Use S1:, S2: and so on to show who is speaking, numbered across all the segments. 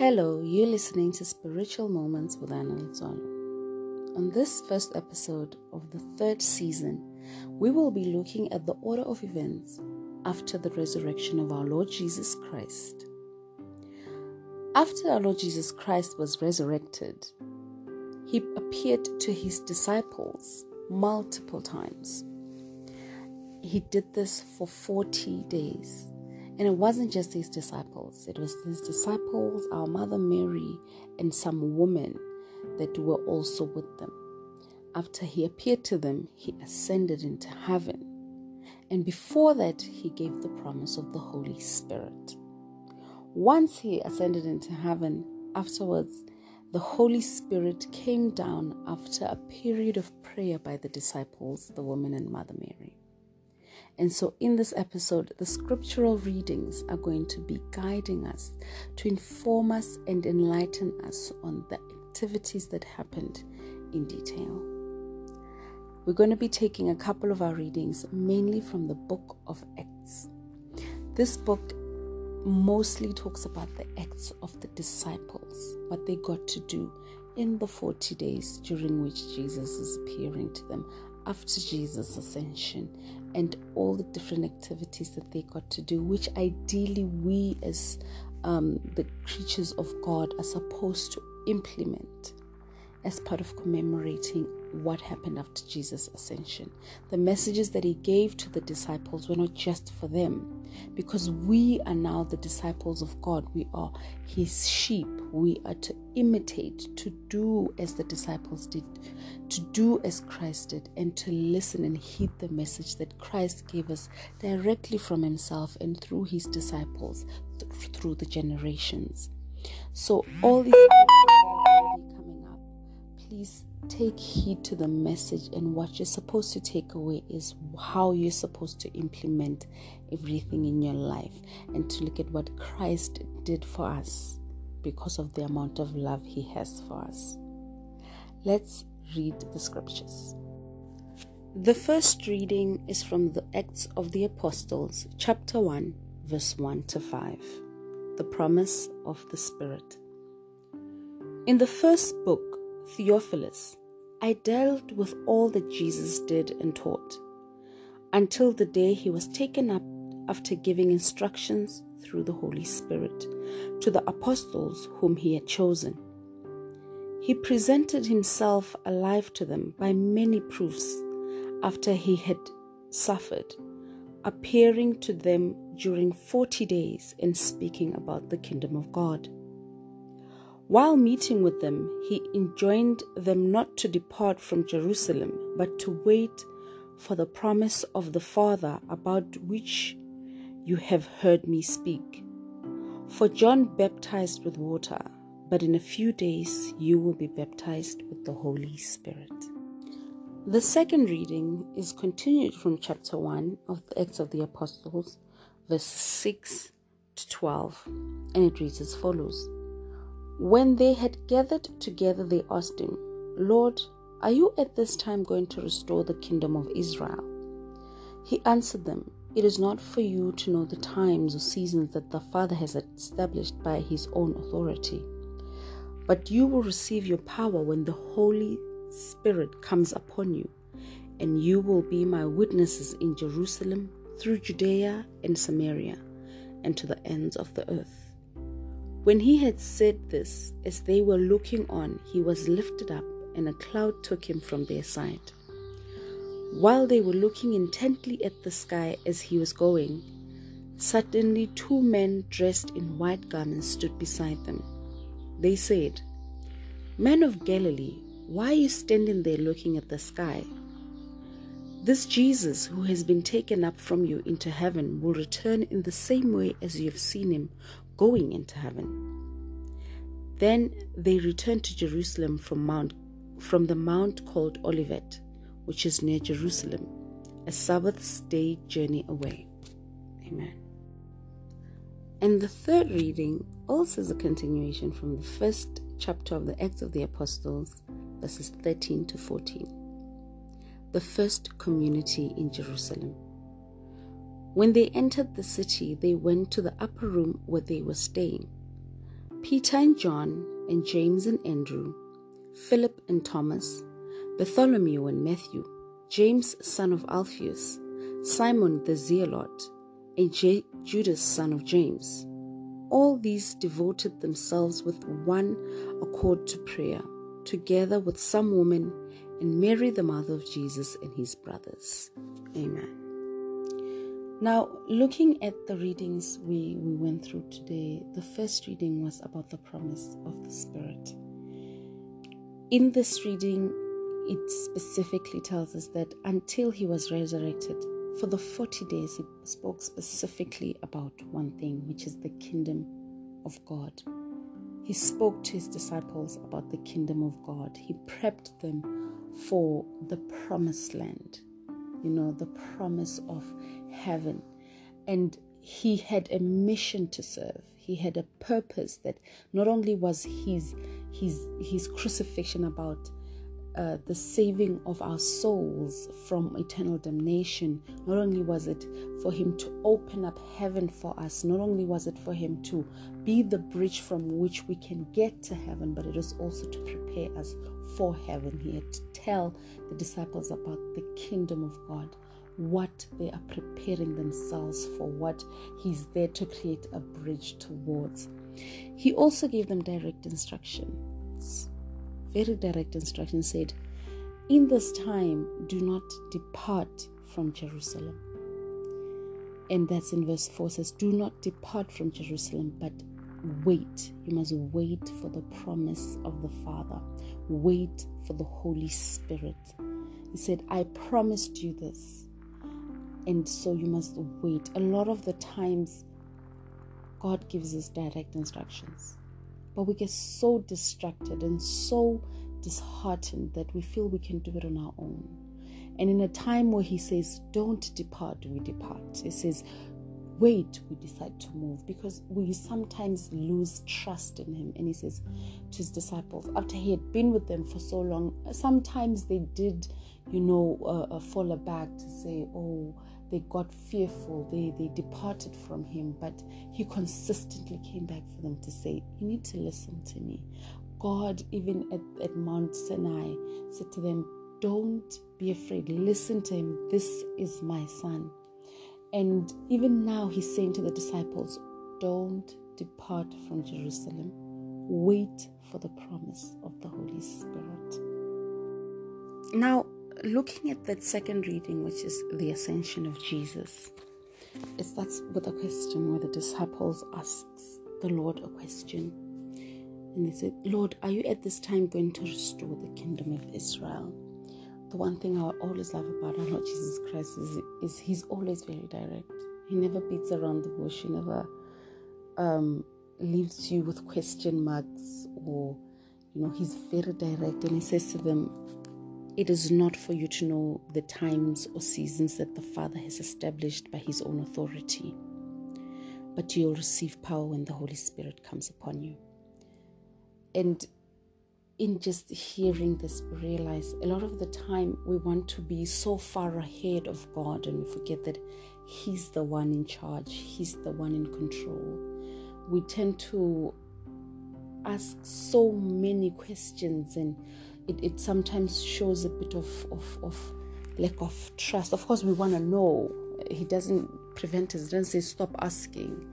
S1: Hello, you're listening to Spiritual Moments with Anna Lizolo. On this first episode of the third season, we will be looking at the order of events after the resurrection of our Lord Jesus Christ. After our Lord Jesus Christ was resurrected, he appeared to his disciples multiple times. He did this for 40 days and it wasn't just his disciples, it was his disciples, our mother Mary, and some women that were also with them. After he appeared to them, he ascended into heaven. And before that, he gave the promise of the Holy Spirit. Once he ascended into heaven, afterwards, the Holy Spirit came down after a period of prayer by the disciples, the woman and Mother Mary. And so, in this episode, the scriptural readings are going to be guiding us to inform us and enlighten us on the activities that happened in detail. We're going to be taking a couple of our readings mainly from the book of Acts. This book mostly talks about the acts of the disciples, what they got to do in the 40 days during which Jesus is appearing to them after Jesus' ascension and all the different activities that they got to do, which ideally we as um, the creatures of God are supposed to implement as part of commemorating what happened after Jesus' ascension. The messages that he gave to the disciples were not just for them, because we are now the disciples of God. We are his sheep. We are to imitate, to do as the disciples did, to do as Christ did, and to listen and heed the message that Christ gave us directly from himself and through his disciples th- through the generations. So, all these please take heed to the message and what you're supposed to take away is how you're supposed to implement everything in your life and to look at what Christ did for us because of the amount of love he has for us. Let's read the scriptures. The first reading is from the Acts of the Apostles, chapter 1, verse 1 to 5. The promise of the Spirit. In the first book, Theophilus, I dealt with all that Jesus did and taught until the day he was taken up after giving instructions through the Holy Spirit to the apostles whom he had chosen. He presented himself alive to them by many proofs after he had suffered, appearing to them during forty days and speaking about the kingdom of God. While meeting with them, he enjoined them not to depart from Jerusalem, but to wait for the promise of the Father about which you have heard me speak. For John baptized with water, but in a few days you will be baptized with the Holy Spirit. The second reading is continued from chapter 1 of the Acts of the Apostles, verses 6 to 12, and it reads as follows. When they had gathered together, they asked him, Lord, are you at this time going to restore the kingdom of Israel? He answered them, It is not for you to know the times or seasons that the Father has established by his own authority. But you will receive your power when the Holy Spirit comes upon you, and you will be my witnesses in Jerusalem, through Judea and Samaria, and to the ends of the earth. When he had said this, as they were looking on, he was lifted up, and a cloud took him from their sight. While they were looking intently at the sky as he was going, suddenly two men dressed in white garments stood beside them. They said, Men of Galilee, why are you standing there looking at the sky? This Jesus, who has been taken up from you into heaven, will return in the same way as you have seen him going into heaven. Then they returned to Jerusalem from Mount from the mount called Olivet, which is near Jerusalem, a Sabbath day journey away. Amen. And the third reading also is a continuation from the first chapter of the Acts of the Apostles, verses 13 to 14. The first community in Jerusalem. When they entered the city, they went to the upper room where they were staying. Peter and John, and James and Andrew, Philip and Thomas, Bartholomew and Matthew, James son of Alphaeus, Simon the Zealot, and J- Judas son of James. All these devoted themselves with one accord to prayer, together with some women and Mary, the mother of Jesus, and his brothers. Amen. Now, looking at the readings we, we went through today, the first reading was about the promise of the Spirit. In this reading, it specifically tells us that until he was resurrected, for the 40 days, he spoke specifically about one thing, which is the kingdom of God. He spoke to his disciples about the kingdom of God. He prepped them for the promised land, you know, the promise of heaven. And he had a mission to serve. He had a purpose that not only was his his his crucifixion about uh, the saving of our souls from eternal damnation. Not only was it for Him to open up heaven for us, not only was it for Him to be the bridge from which we can get to heaven, but it was also to prepare us for heaven. He had to tell the disciples about the kingdom of God, what they are preparing themselves for, what He's there to create a bridge towards. He also gave them direct instructions very direct instructions, said, In this time, do not depart from Jerusalem. And that's in verse 4 says, Do not depart from Jerusalem, but wait. You must wait for the promise of the Father. Wait for the Holy Spirit. He said, I promised you this. And so you must wait. A lot of the times, God gives us direct instructions. But we get so distracted and so disheartened that we feel we can do it on our own. And in a time where He says, Don't depart, we depart. He says, Wait, we decide to move because we sometimes lose trust in Him. And He says to His disciples, after He had been with them for so long, sometimes they did, you know, uh, uh, fall back to say, Oh, they got fearful, they, they departed from him, but he consistently came back for them to say, You need to listen to me. God, even at, at Mount Sinai, said to them, Don't be afraid, listen to him. This is my son. And even now, he's saying to the disciples, Don't depart from Jerusalem. Wait for the promise of the Holy Spirit. Now, looking at that second reading, which is the ascension of Jesus, it starts with a question where the disciples asks the Lord a question. And they said, Lord, are you at this time going to restore the kingdom of Israel? The one thing I always love about our Lord Jesus Christ is, is he's always very direct. He never beats around the bush. He never um, leaves you with question marks or, you know, he's very direct. And he says to them, it is not for you to know the times or seasons that the Father has established by His own authority, but you'll receive power when the Holy Spirit comes upon you. And in just hearing this, realize a lot of the time we want to be so far ahead of God and we forget that He's the one in charge, He's the one in control. We tend to ask so many questions and it, it sometimes shows a bit of, of, of lack of trust. Of course, we want to know. He doesn't prevent us, he doesn't say stop asking.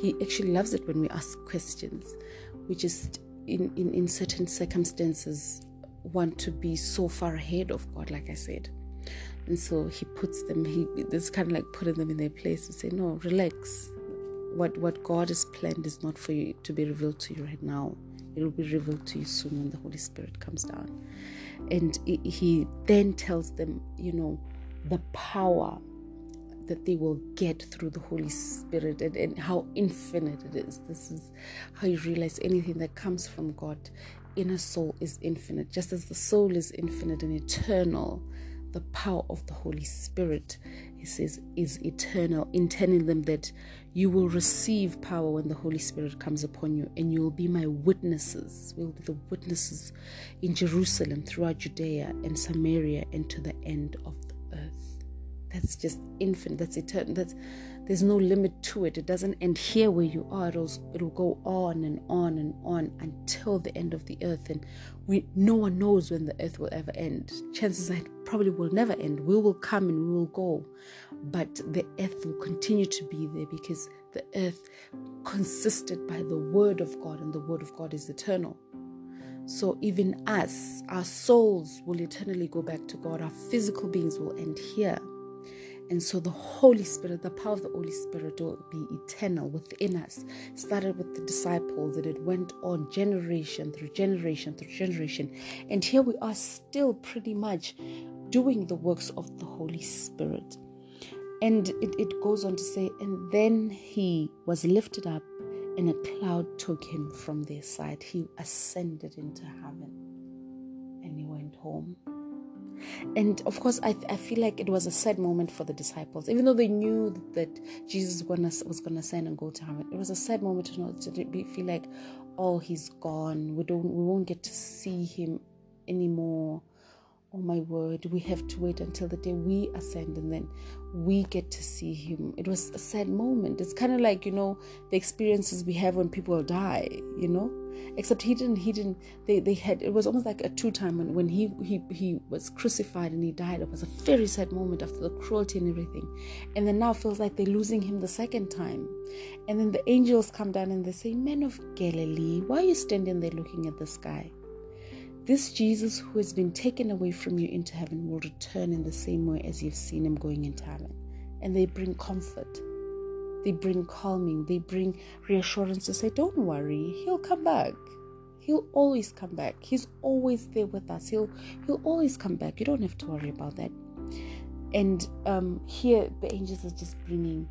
S1: He actually loves it when we ask questions. We just, in, in, in certain circumstances, want to be so far ahead of God, like I said. And so he puts them, he this kind of like putting them in their place to say, no, relax. What what God has planned is not for you to be revealed to you right now. It will be revealed to you soon when the Holy Spirit comes down. And he then tells them, you know, the power that they will get through the Holy Spirit and, and how infinite it is. This is how you realize anything that comes from God in a soul is infinite. Just as the soul is infinite and eternal, the power of the Holy Spirit, he says, is eternal, intending them that you will receive power when the Holy Spirit comes upon you, and you will be my witnesses. We will be the witnesses in Jerusalem, throughout Judea and Samaria, and to the end of the earth. That's just infinite. That's eternal. That's there's no limit to it. It doesn't end here where you are. It'll it'll go on and on and on until the end of the earth. And we no one knows when the earth will ever end. Chances are it probably will never end. We will come and we will go, but the earth will continue to be there because the earth consisted by the word of God, and the word of God is eternal. So even us, our souls will eternally go back to God. Our physical beings will end here. And so the Holy Spirit, the power of the Holy Spirit will be eternal within us. Started with the disciples and it went on generation through generation through generation. And here we are still pretty much doing the works of the Holy Spirit. And it, it goes on to say, and then he was lifted up and a cloud took him from their side. He ascended into heaven and he went home. And of course, I, I feel like it was a sad moment for the disciples, even though they knew that Jesus was was gonna send and go to heaven. It was a sad moment to know to feel like, oh, he's gone. We don't we won't get to see him anymore oh my word, we have to wait until the day we ascend and then we get to see him. It was a sad moment. It's kind of like, you know, the experiences we have when people die, you know? Except he didn't, he didn't, they, they had, it was almost like a two time when, when he, he, he was crucified and he died. It was a very sad moment after the cruelty and everything. And then now feels like they're losing him the second time. And then the angels come down and they say, Men of Galilee, why are you standing there looking at the sky? This Jesus who has been taken away from you into heaven will return in the same way as you've seen him going into heaven. And they bring comfort, they bring calming, they bring reassurance to say, Don't worry, he'll come back. He'll always come back. He's always there with us. He'll he'll always come back. You don't have to worry about that. And um, here the angels are just bringing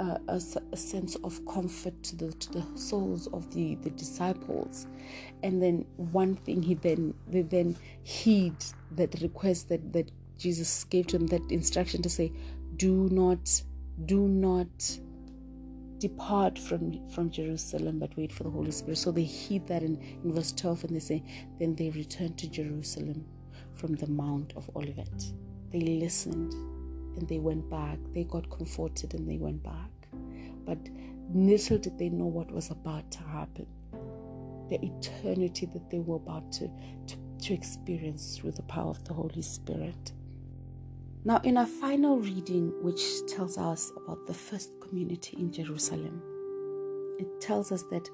S1: a, a, a, sense of comfort to the to the souls of the the disciples and then one thing he then they then heed that request that that jesus gave to them that instruction to say do not do not depart from from jerusalem but wait for the holy spirit so they heed that in, in verse 12 and they say then they returned to jerusalem from the mount of olivet they listened and they went back. They got comforted and they went back. But little did they know what was about to happen. The eternity that they were about to, to, to experience through the power of the Holy Spirit. Now, in our final reading, which tells us about the first community in Jerusalem, it tells us that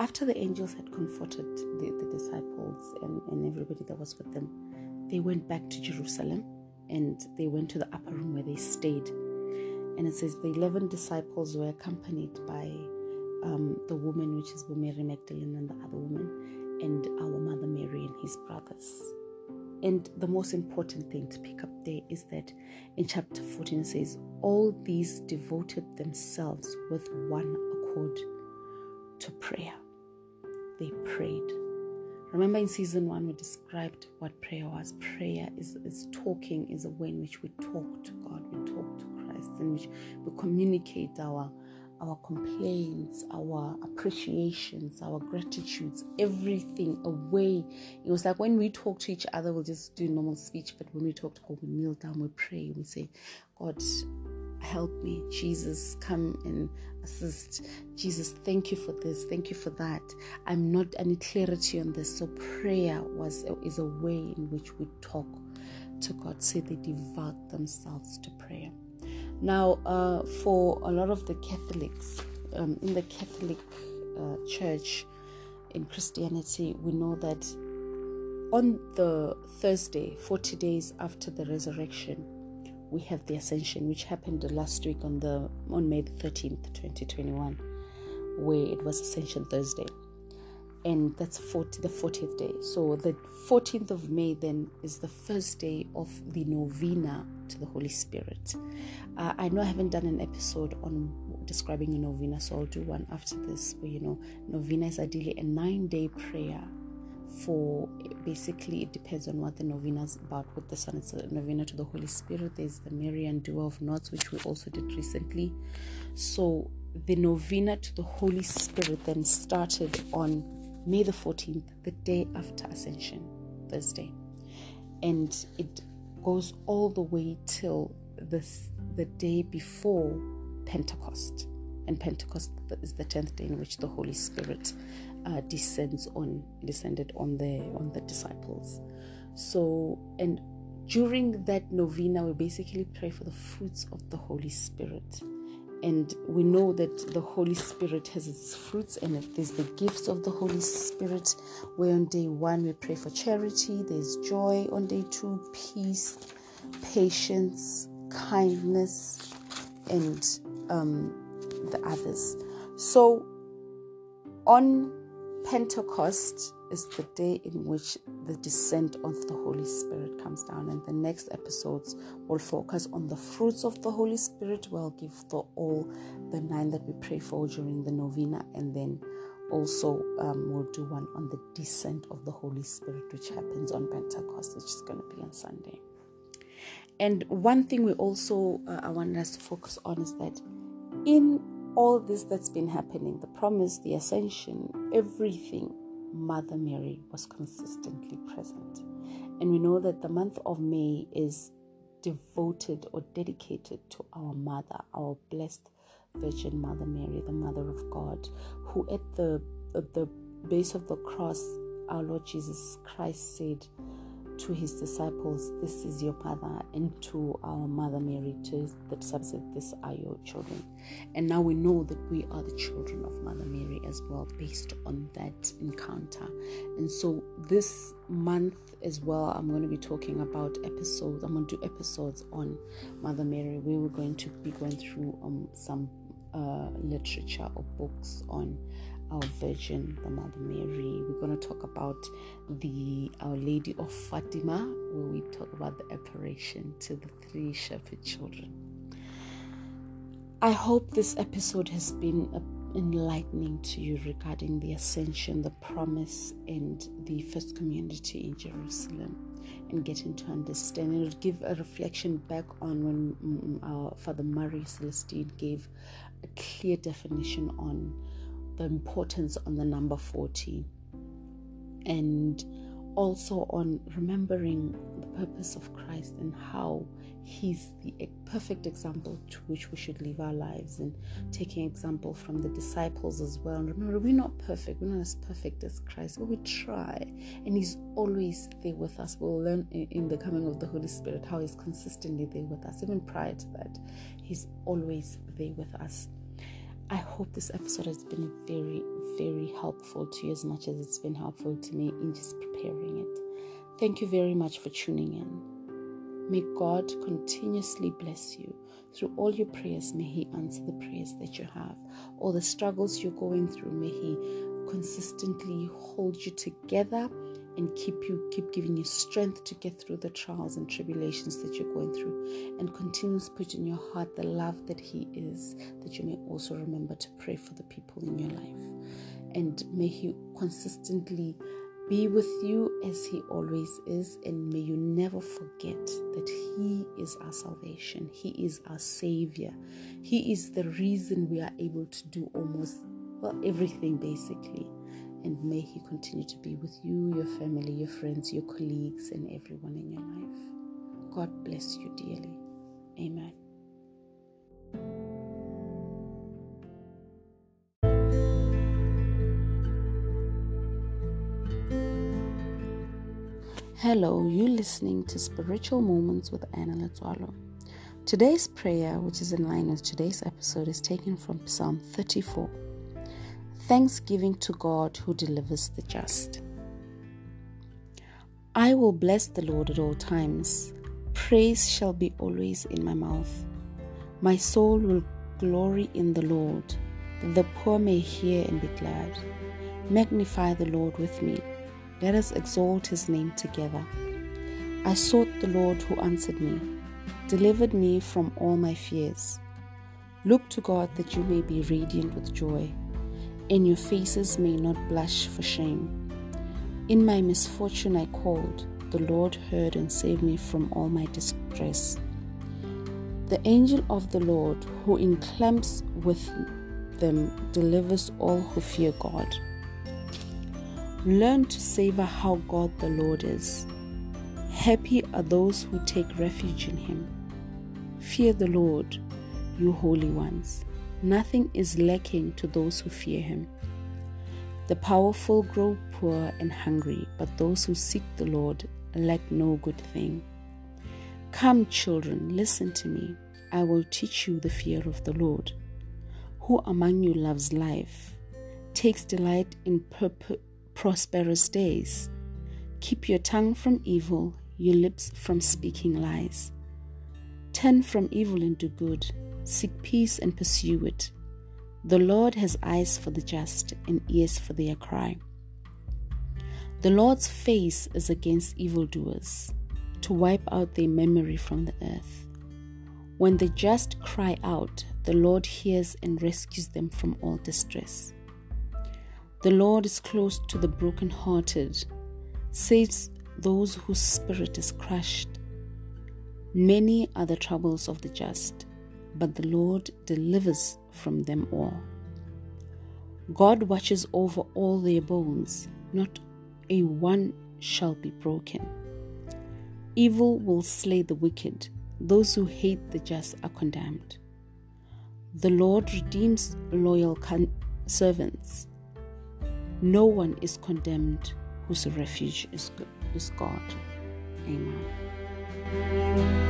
S1: after the angels had comforted the, the disciples and, and everybody that was with them, they went back to Jerusalem and they went to the upper room where they stayed. And it says the 11 disciples were accompanied by um, the woman, which is Mary Magdalene, and the other woman, and our mother Mary and his brothers. And the most important thing to pick up there is that in chapter 14 it says, All these devoted themselves with one accord to prayer. They prayed. Remember in season one, we described what prayer was. Prayer is, is talking, is a way in which we talk to God, we talk to Christ, in which we communicate our our complaints, our appreciations, our gratitudes, everything away. It was like when we talk to each other, we'll just do normal speech, but when we talk to God, we kneel down, we pray, we say, God, help me. Jesus, come and assist. Jesus, thank you for this. Thank you for that. I'm not any clarity on this. So prayer was is a way in which we talk to God. Say they devote themselves to prayer. Now, uh, for a lot of the Catholics um, in the Catholic uh, Church in Christianity, we know that on the Thursday, 40 days after the resurrection, we have the ascension which happened last week on the on May the 13th 2021 where it was ascension Thursday and that's 40 the 40th day. So the 14th of May then is the first day of the novena to the Holy Spirit. Uh, I know I haven't done an episode on describing a novena so I'll do one after this But you know novena is ideally a nine day prayer for basically it depends on what the novena is about with the sun. It's a novena to the holy spirit. There's the Mary Undoer of Knots which we also did recently. So the novena to the holy spirit then started on may the 14th the day after ascension thursday and it goes all the way till this the day before Pentecost. And Pentecost is the tenth day in which the Holy Spirit uh, descends on descended on the on the disciples. So and during that novena, we basically pray for the fruits of the Holy Spirit. And we know that the Holy Spirit has its fruits and there's the gifts of the Holy Spirit. Where on day one we pray for charity, there's joy. On day two, peace, patience, kindness, and um, the others. So on Pentecost, is the day in which the descent of the Holy Spirit comes down. And the next episodes will focus on the fruits of the Holy Spirit. We'll give the all the nine that we pray for during the novena, and then also um, we'll do one on the descent of the Holy Spirit, which happens on Pentecost, which is going to be on Sunday. And one thing we also uh, I want us to focus on is that in all this that's been happening, the promise, the ascension, everything Mother Mary was consistently present. And we know that the month of May is devoted or dedicated to our mother, our blessed Virgin Mother Mary, the Mother of God, who at the at the base of the cross, our Lord Jesus Christ said, to his disciples, This is your father, and to our mother Mary, to the disciples, This are your children. And now we know that we are the children of Mother Mary as well, based on that encounter. And so this month as well, I'm going to be talking about episodes. I'm going to do episodes on Mother Mary, We were going to be going through um, some uh, literature or books on our Virgin, the Mother Mary. We're going to talk about the Our Lady of Fatima, where we talk about the apparition to the three shepherd children. I hope this episode has been enlightening to you regarding the ascension, the promise, and the first community in Jerusalem, and getting to understand. And it'll give a reflection back on when mm, our Father Murray Celestine gave a clear definition on the importance on the number 40 and also on remembering the purpose of Christ and how he's the perfect example to which we should live our lives and taking example from the disciples as well. And remember, we're not perfect, we're not as perfect as Christ, but we try, and he's always there with us. We'll learn in the coming of the Holy Spirit how he's consistently there with us, even prior to that, he's always there with us. I hope this episode has been very, very helpful to you as much as it's been helpful to me in just preparing it. Thank you very much for tuning in. May God continuously bless you through all your prayers. May He answer the prayers that you have. All the struggles you're going through, may He consistently hold you together and keep you keep giving you strength to get through the trials and tribulations that you're going through and continue to put in your heart the love that he is that you may also remember to pray for the people in your life and may he consistently be with you as he always is and may you never forget that he is our salvation he is our savior he is the reason we are able to do almost well everything basically and may He continue to be with you, your family, your friends, your colleagues, and everyone in your life. God bless you dearly. Amen. Hello, you listening to Spiritual Moments with Anna Latualo. Today's prayer, which is in line with today's episode, is taken from Psalm 34 thanksgiving to God who delivers the just. I will bless the Lord at all times. Praise shall be always in my mouth. My soul will glory in the Lord, the poor may hear and be glad. Magnify the Lord with me. Let us exalt his name together. I sought the Lord who answered me, delivered me from all my fears. Look to God that you may be radiant with joy and your faces may not blush for shame. In my misfortune I called, the Lord heard and saved me from all my distress. The angel of the Lord, who encamps with them, delivers all who fear God. Learn to savor how God the Lord is. Happy are those who take refuge in Him. Fear the Lord you holy ones. Nothing is lacking to those who fear him. The powerful grow poor and hungry, but those who seek the Lord lack no good thing. Come, children, listen to me. I will teach you the fear of the Lord. Who among you loves life, takes delight in perp- prosperous days? Keep your tongue from evil, your lips from speaking lies. Turn from evil into good, seek peace and pursue it. The Lord has eyes for the just and ears for their cry. The Lord's face is against evildoers, to wipe out their memory from the earth. When the just cry out, the Lord hears and rescues them from all distress. The Lord is close to the brokenhearted, saves those whose spirit is crushed. Many are the troubles of the just, but the Lord delivers from them all. God watches over all their bones, not a one shall be broken. Evil will slay the wicked, those who hate the just are condemned. The Lord redeems loyal servants. No one is condemned whose refuge is, God. Amen.